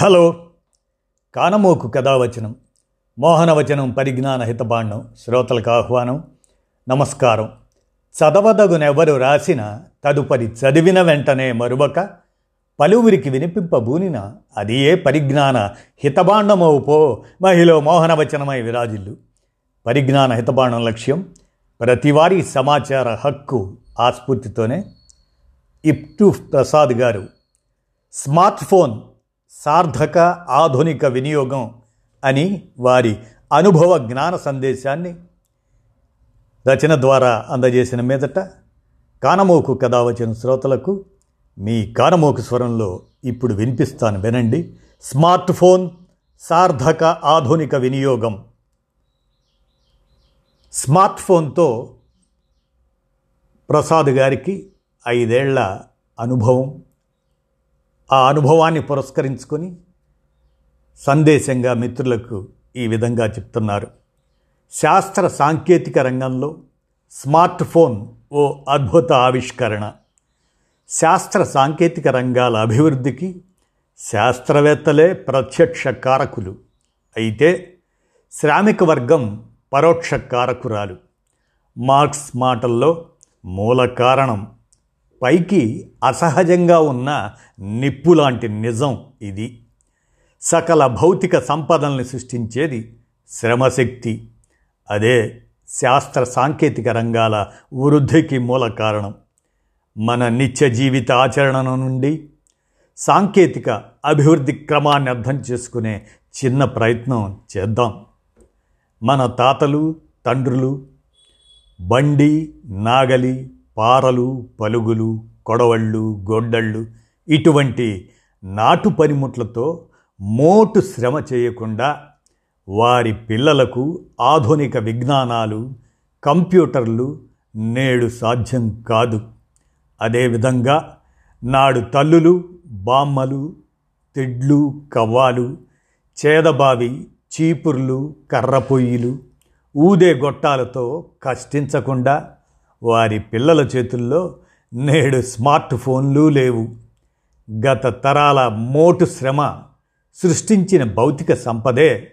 Hello. కానమోకు కథావచనం మోహనవచనం పరిజ్ఞాన హితబాండం శ్రోతలకు ఆహ్వానం నమస్కారం. చదవదగునెవరు రాసిన తదుపరి చదివిన వెంటనే మరువక పలువురికి వినిపింపబూనిన అది ఏ పరిజ్ఞాన హితబాండమవుపో మహిళ మోహనవచనమై విరాజిల్లు. పరిజ్ఞాన హితబాండం లక్ష్యం ప్రతివారీ సమాచార హక్కు ఆస్ఫూర్తితోనే. ఇప్టు ప్రసాద్ గారు స్మార్ట్ ఫోన్ సార్థక ఆధునిక వినియోగం అని వారి అనుభవ జ్ఞాన సందేశాన్ని రచన ద్వారా అందజేసిన మీదట కానమోకు కథ వచ్చిన శ్రోతలకు మీ కానమోకు స్వరంలో ఇప్పుడు వినిపిస్తాను వినండి. స్మార్ట్ ఫోన్ సార్థక ఆధునిక వినియోగం. స్మార్ట్ ఫోన్తో ప్రసాద్ గారికి ఐదేళ్ళ అనుభవం. ఆ అనుభవాన్ని పురస్కరించుకొని సందేశంగా మిత్రులకు ఈ విధంగా చెప్తున్నారు. శాస్త్ర సాంకేతిక రంగంలో స్మార్ట్ ఫోన్ ఓ అద్భుత ఆవిష్కరణ. శాస్త్ర సాంకేతిక రంగాల అభివృద్ధికి శాస్త్రవేత్తలే ప్రత్యక్ష కారకులు. అయితే శ్రామిక వర్గం పరోక్ష కారకురాలు. మార్క్స్ మాటల్లో మూల కారణం పైకి అసహజంగా ఉన్న నిప్పు లాంటి నిజం ఇది. సకల భౌతిక సంపదల్ని సృష్టించేది శ్రమశక్తి. అదే శాస్త్ర సాంకేతిక రంగాల వృద్ధికి మూల కారణం. మన నిత్య జీవిత ఆచరణ నుండి సాంకేతిక అభివృద్ధి క్రమాన్ని అర్థం చేసుకునే చిన్న ప్రయత్నం చేద్దాం. మన తాతలు తండ్రులు బండి నాగలి పారలు పలుగులు కొడవళ్ళు గొడ్డళ్ళు ఇటువంటి నాటు పనిముట్లతో మోటు శ్రమ చేయకుండా వారి పిల్లలకు ఆధునిక విజ్ఞానాలు కంప్యూటర్లు నేడు సాధ్యం కాదు. అదేవిధంగా నాడు తల్లులు బామ్మలు తిడ్లు కవ్వాలు చేదబావి చీపుర్లు కర్రపొయ్యిలు ఊదే గొట్టాలతో కష్టించకుండా వారి పిల్లల చేతుల్లో నేడు స్మార్ట్ ఫోన్లు లేవు. గత తరాల మోటు శ్రమ సృష్టించిన భౌతిక సంపదే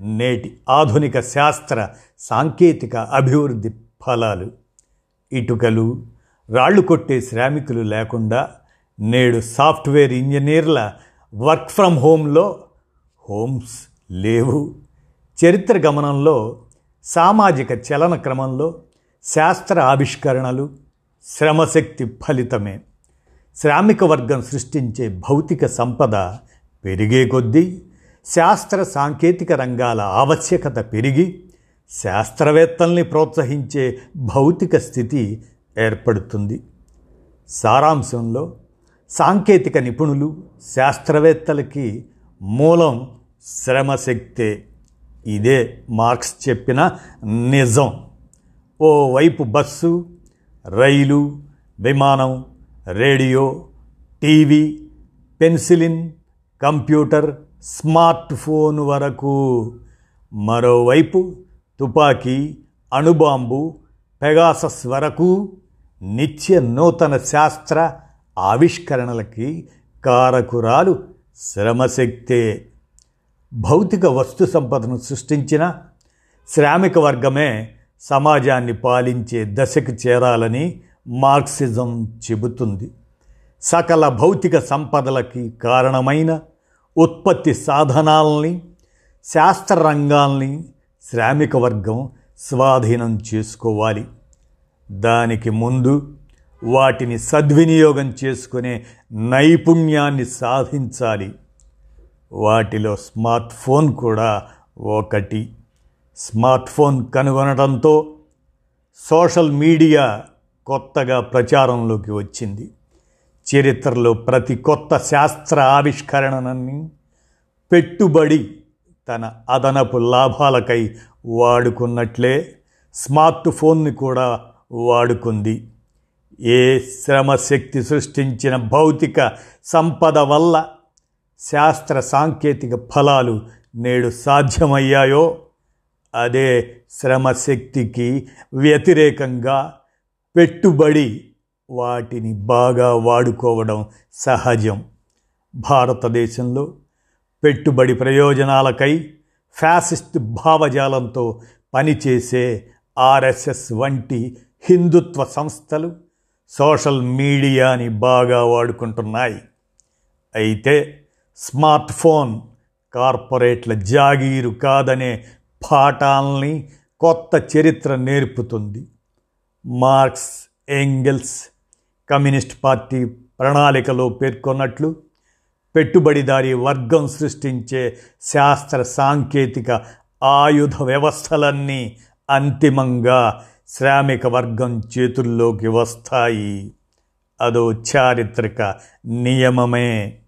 నేటి ఆధునిక శాస్త్ర సాంకేతిక అభివృద్ధి ఫలాలు. ఇటుకలు రాళ్ళు కొట్టే శ్రామికులు లేకుండా నేడు సాఫ్ట్వేర్ ఇంజనీర్ల వర్క్ ఫ్రమ్ హోమ్లో హోమ్స్ లేవు. చరిత్ర గమనంలో సామాజిక చలన క్రమంలో శాస్త్ర ఆవిష్కరణలు శ్రమశక్తి ఫలితమే. శ్రామిక వర్గం సృష్టించే భౌతిక సంపద పెరిగే కొద్దీ శాస్త్ర సాంకేతిక రంగాల ఆవశ్యకత పెరిగి శాస్త్రవేత్తల్ని ప్రోత్సహించే భౌతిక స్థితి ఏర్పడుతుంది. సారాంశంలో సాంకేతిక నిపుణులు శాస్త్రవేత్తలకి మూలం శ్రమశక్తే. ఇదే మార్క్స్ చెప్పిన నిజం. ఓవైపు బస్సు రైలు విమానం radio TV penicillin computer smartphone వరకు. మరోవైపు తుపాకీ అణుబాంబు పెగాసస్ వరకు నిత్య నూతన శాస్త్ర ఆవిష్కరణలకి కారకురాలు శ్రమశక్తే. భౌతిక వస్తు సంపదను సృష్టించిన శ్రామిక వర్గమే సమాజాన్ని పాలించే దశకు చేరాలని మార్క్సిజం చెబుతుంది. సకల భౌతిక సంపదలకి కారణమైన ఉత్పత్తి సాధనాలని శాస్త్ర రంగాల్ని శ్రామిక వర్గం స్వాధీనం చేసుకోవాలి. దానికి ముందు వాటిని సద్వినియోగం చేసుకునే నైపుణ్యాన్ని సాధించాలి. వాటిలో స్మార్ట్ ఫోన్ కూడా ఒకటి. స్మార్ట్ ఫోన్ కనుగొనడంతో సోషల్ మీడియా కొత్తగా ప్రచారంలోకి వచ్చింది. చరిత్రలో ప్రతి కొత్త శాస్త్ర ఆవిష్కరణని పెట్టుబడి తన అదనపు లాభాలకై వాడుకున్నట్లే స్మార్ట్ ఫోన్ని కూడా వాడుకుంది. ఏ శ్రమశక్తి సృష్టించిన భౌతిక సంపద వల్ల శాస్త్ర సాంకేతిక ఫలాలు నేడు సాధ్యమయ్యాయో అదే శ్రమశక్తికి వ్యతిరేకంగా పెట్టుబడి వాటిని బాగా వాడుకోవడం సహజం. భారతదేశంలో పెట్టుబడి ప్రయోజనాలకై ఫ్యాసిస్ట్ భావజాలంతో పనిచేసే ఆర్ఎస్ఎస్ వంటి హిందుత్వ సంస్థలు సోషల్ మీడియాని బాగా వాడుకుంటున్నాయి. అయితే స్మార్ట్ ఫోన్ కార్పొరేట్ల జాగీరు కాదనే పాఠాలని కొత్త చరిత్ర నేర్పుతుంది. మార్క్స్ ఎంగెల్స్ కమ్యూనిస్ట్ పార్టీ ప్రణాళికలో పేర్కొన్నట్లు పెట్టుబడిదారీ వర్గం సృష్టించే శాస్త్ర సాంకేతిక ఆయుధ వ్యవస్థలన్నీ అంతిమంగా శ్రామిక వర్గం చేతుల్లోకి వస్తాయి. అదో చారిత్రక నియమమే.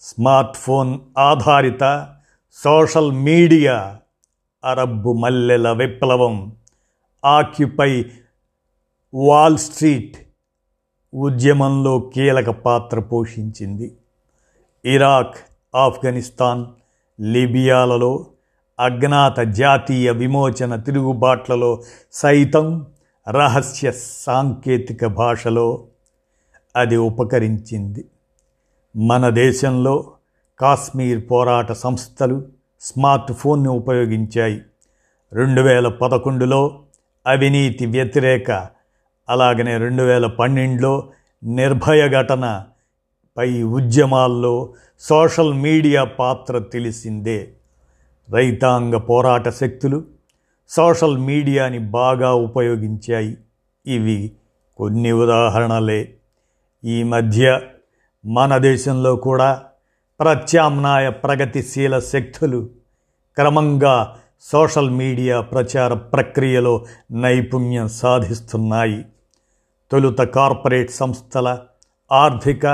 స్మార్ట్ ఫోన్ ఆధారిత సోషల్ మీడియా అరబ్బు మల్లెల విప్లవం. ఆక్యుపై వాల్ స్ట్రీట్ ఉద్యమంలో కీలక పాత్ర పోషించింది. ఇరాక్ ఆఫ్ఘనిస్తాన్ లిబియాలలో అజ్ఞాత జాతీయ విమోచన తిరుగుబాట్లలో సైతం రహస్య సాంకేతిక భాషలో అది ఉపకరించింది. మన దేశంలో కాశ్మీర్ పోరాట సంస్థలు స్మార్ట్ ఫోన్ని ఉపయోగించాయి. రెండు వేల పదకొండులో అవినీతి వ్యతిరేక అలాగనే రెండు వేల పన్నెండులో నిర్భయ ఘటన పై ఉద్యమాల్లో సోషల్ మీడియా పాత్ర తెలిసిందే. రైతాంగ పోరాట శక్తులు సోషల్ మీడియాని బాగా ఉపయోగించాయి. ఇవి కొన్ని ఉదాహరణలే. ఈ మధ్య మన దేశంలో కూడా ప్రత్యామ్నాయ ప్రగతిశీల శక్తులు క్రమంగా సోషల్ మీడియా ప్రచార ప్రక్రియలో నైపుణ్యం సాధిస్తున్నాయి. తొలుత కార్పొరేట్ సంస్థల ఆర్థిక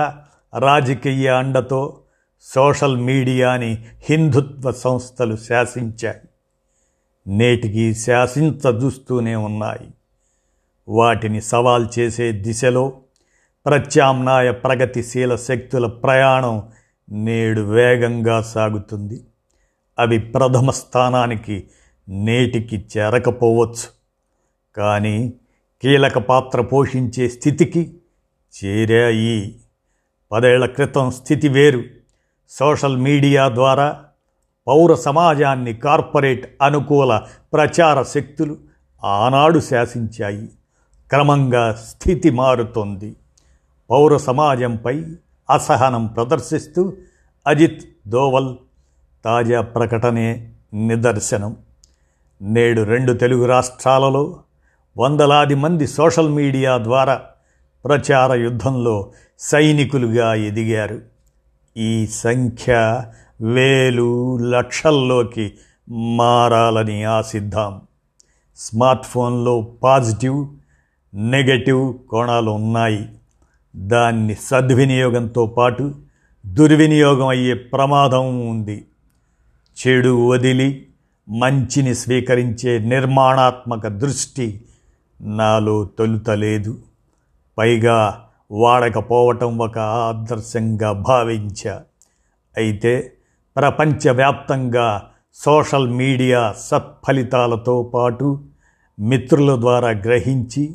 రాజకీయ అండతో సోషల్ మీడియాని హిందుత్వ సంస్థలు శాసించాయి. నేటికి శాసించదూస్తూనే ఉన్నాయి. వాటిని సవాల్ చేసే దిశలో ప్రత్యామ్నాయ ప్రగతిశీల శక్తుల ప్రయాణం నేడు వేగంగా సాగుతుంది. అవి ప్రథమ స్థానానికి నేటికి చేరకపోవచ్చు. కానీ కీలక పాత్ర పోషించే స్థితికి చేరాయి. పదేళ్ళ క్రితం స్థితి వేరు. సోషల్ మీడియా ద్వారా పౌర సమాజాన్ని కార్పొరేట్ అనుకూల ప్రచార శక్తులు ఆనాడు శాసించాయి. క్రమంగా స్థితి మారుతోంది. పౌర సమాజంపై అసహనం ప్రదర్శిస్తూ అజిత్ దోవల్ తాజా ప్రకటనే నిదర్శనం. నేడు రెండు తెలుగు రాష్ట్రాలలో వందలాది మంది సోషల్ మీడియా ద్వారా ప్రచార యుద్ధంలో సైనికులుగా ఎదిగారు. ఈ సంఖ్య వేలు లక్షల్లోకి మారాలని ఆశిద్దాం. స్మార్ట్ ఫోన్లో పాజిటివ్ నెగటివ్ కోణాలు ఉన్నాయి. దాన్ని సద్వినియోగంతో పాటు దుర్వినియోగం అయ్యే ప్రమాదం ఉంది. చెడు వదిలి మంచిని స్వీకరించే నిర్మాణాత్మక దృష్టి నాలో తొలుతలేదు. పైగా వాడకపోవటం ఒక ఆదర్శంగా భావించా. అయితే ప్రపంచవ్యాప్తంగా సోషల్ మీడియా సత్ఫలితాలతో పాటు మిత్రుల ద్వారా గ్రహించి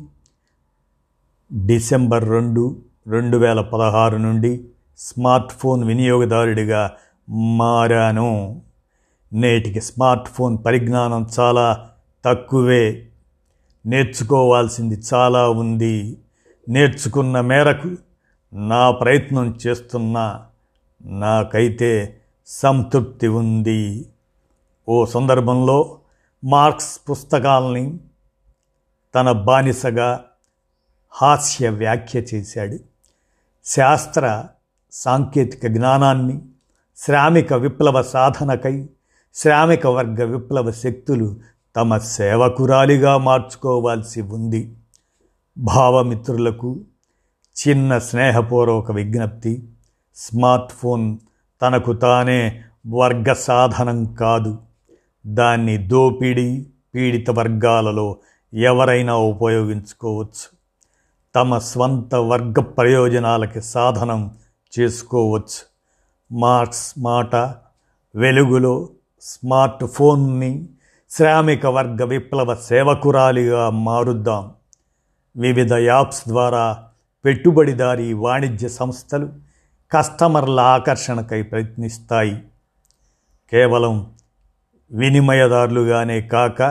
డిసెంబర్ రెండు రెండు వేల పదహారు నుండి స్మార్ట్ ఫోన్ వినియోగదారుడిగా మారాను. నేటికి స్మార్ట్ ఫోన్ పరిజ్ఞానం చాలా తక్కువే. నేర్చుకోవాల్సింది చాలా ఉంది. నేర్చుకున్న మేరకు నా ప్రయత్నం చేస్తున్నా నాకైతే సంతృప్తి ఉంది. ఓ సందర్భంలో మార్క్స్ పుస్తకాలని తన బానిసగా హాస్య వ్యాఖ్య చేశాడు. శాస్త్ర సాంకేతిక జ్ఞానాన్ని శ్రామిక విప్లవ సాధనకై శ్రామిక వర్గ విప్లవ శక్తులు తమ సేవకురాలిగా మార్చుకోవాల్సి ఉంది. భావమిత్రులకు చిన్న స్నేహపూర్వక విజ్ఞప్తి స్మార్ట్ ఫోన్ తనకు తానే వర్గ సాధనం కాదు. దాన్ని దోపిడీ పీడిత వర్గాలలో ఎవరైనా ఉపయోగించుకోవచ్చు. తమ స్వంత వర్గ ప్రయోజనాలకి సాధనం చేసుకోవచ్చు. మార్క్స్ మాట వెలుగులో స్మార్ట్ ఫోన్ని శ్రామిక వర్గ విప్లవ సేవకురాలిగా మారుద్దాం. వివిధ యాప్స్ ద్వారా పెట్టుబడిదారీ వాణిజ్య సంస్థలు కస్టమర్ల ఆకర్షణకై ప్రయత్నిస్తాయి. కేవలం వినిమయదారులుగానే కాక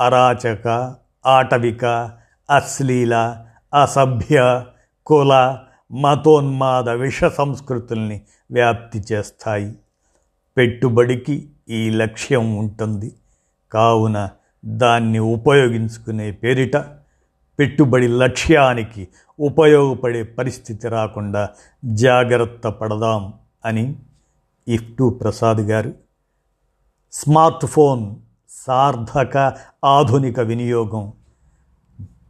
అరాచక ఆటవిక అశ్లీల అసభ్య కుల మతోన్మాద విష సంస్కృతుల్ని వ్యాప్తి చేస్తాయి. పెట్టుబడికి ఈ లక్ష్యం ఉంటుంది. కావున దాన్ని ఉపయోగించుకునే పేరిట పెట్టుబడి లక్ష్యానికి ఉపయోగపడే పరిస్థితి రాకుండా జాగ్రత్త పడదాం అని ఇఫ్టు ప్రసాద్ గారు. స్మార్ట్ ఫోన్ సార్థక ఆధునిక వినియోగం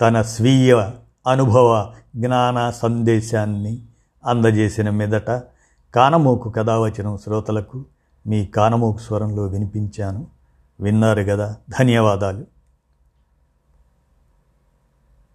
తన స్వీయ అనుభవ జ్ఞాన సందేశాన్ని అందజేసిన మీదట కానమోకు కథావచనం శ్రోతలకు మీ కానమోకు స్వరంలో వినిపించాను. విన్నారు కదా ధన్యవాదాలు.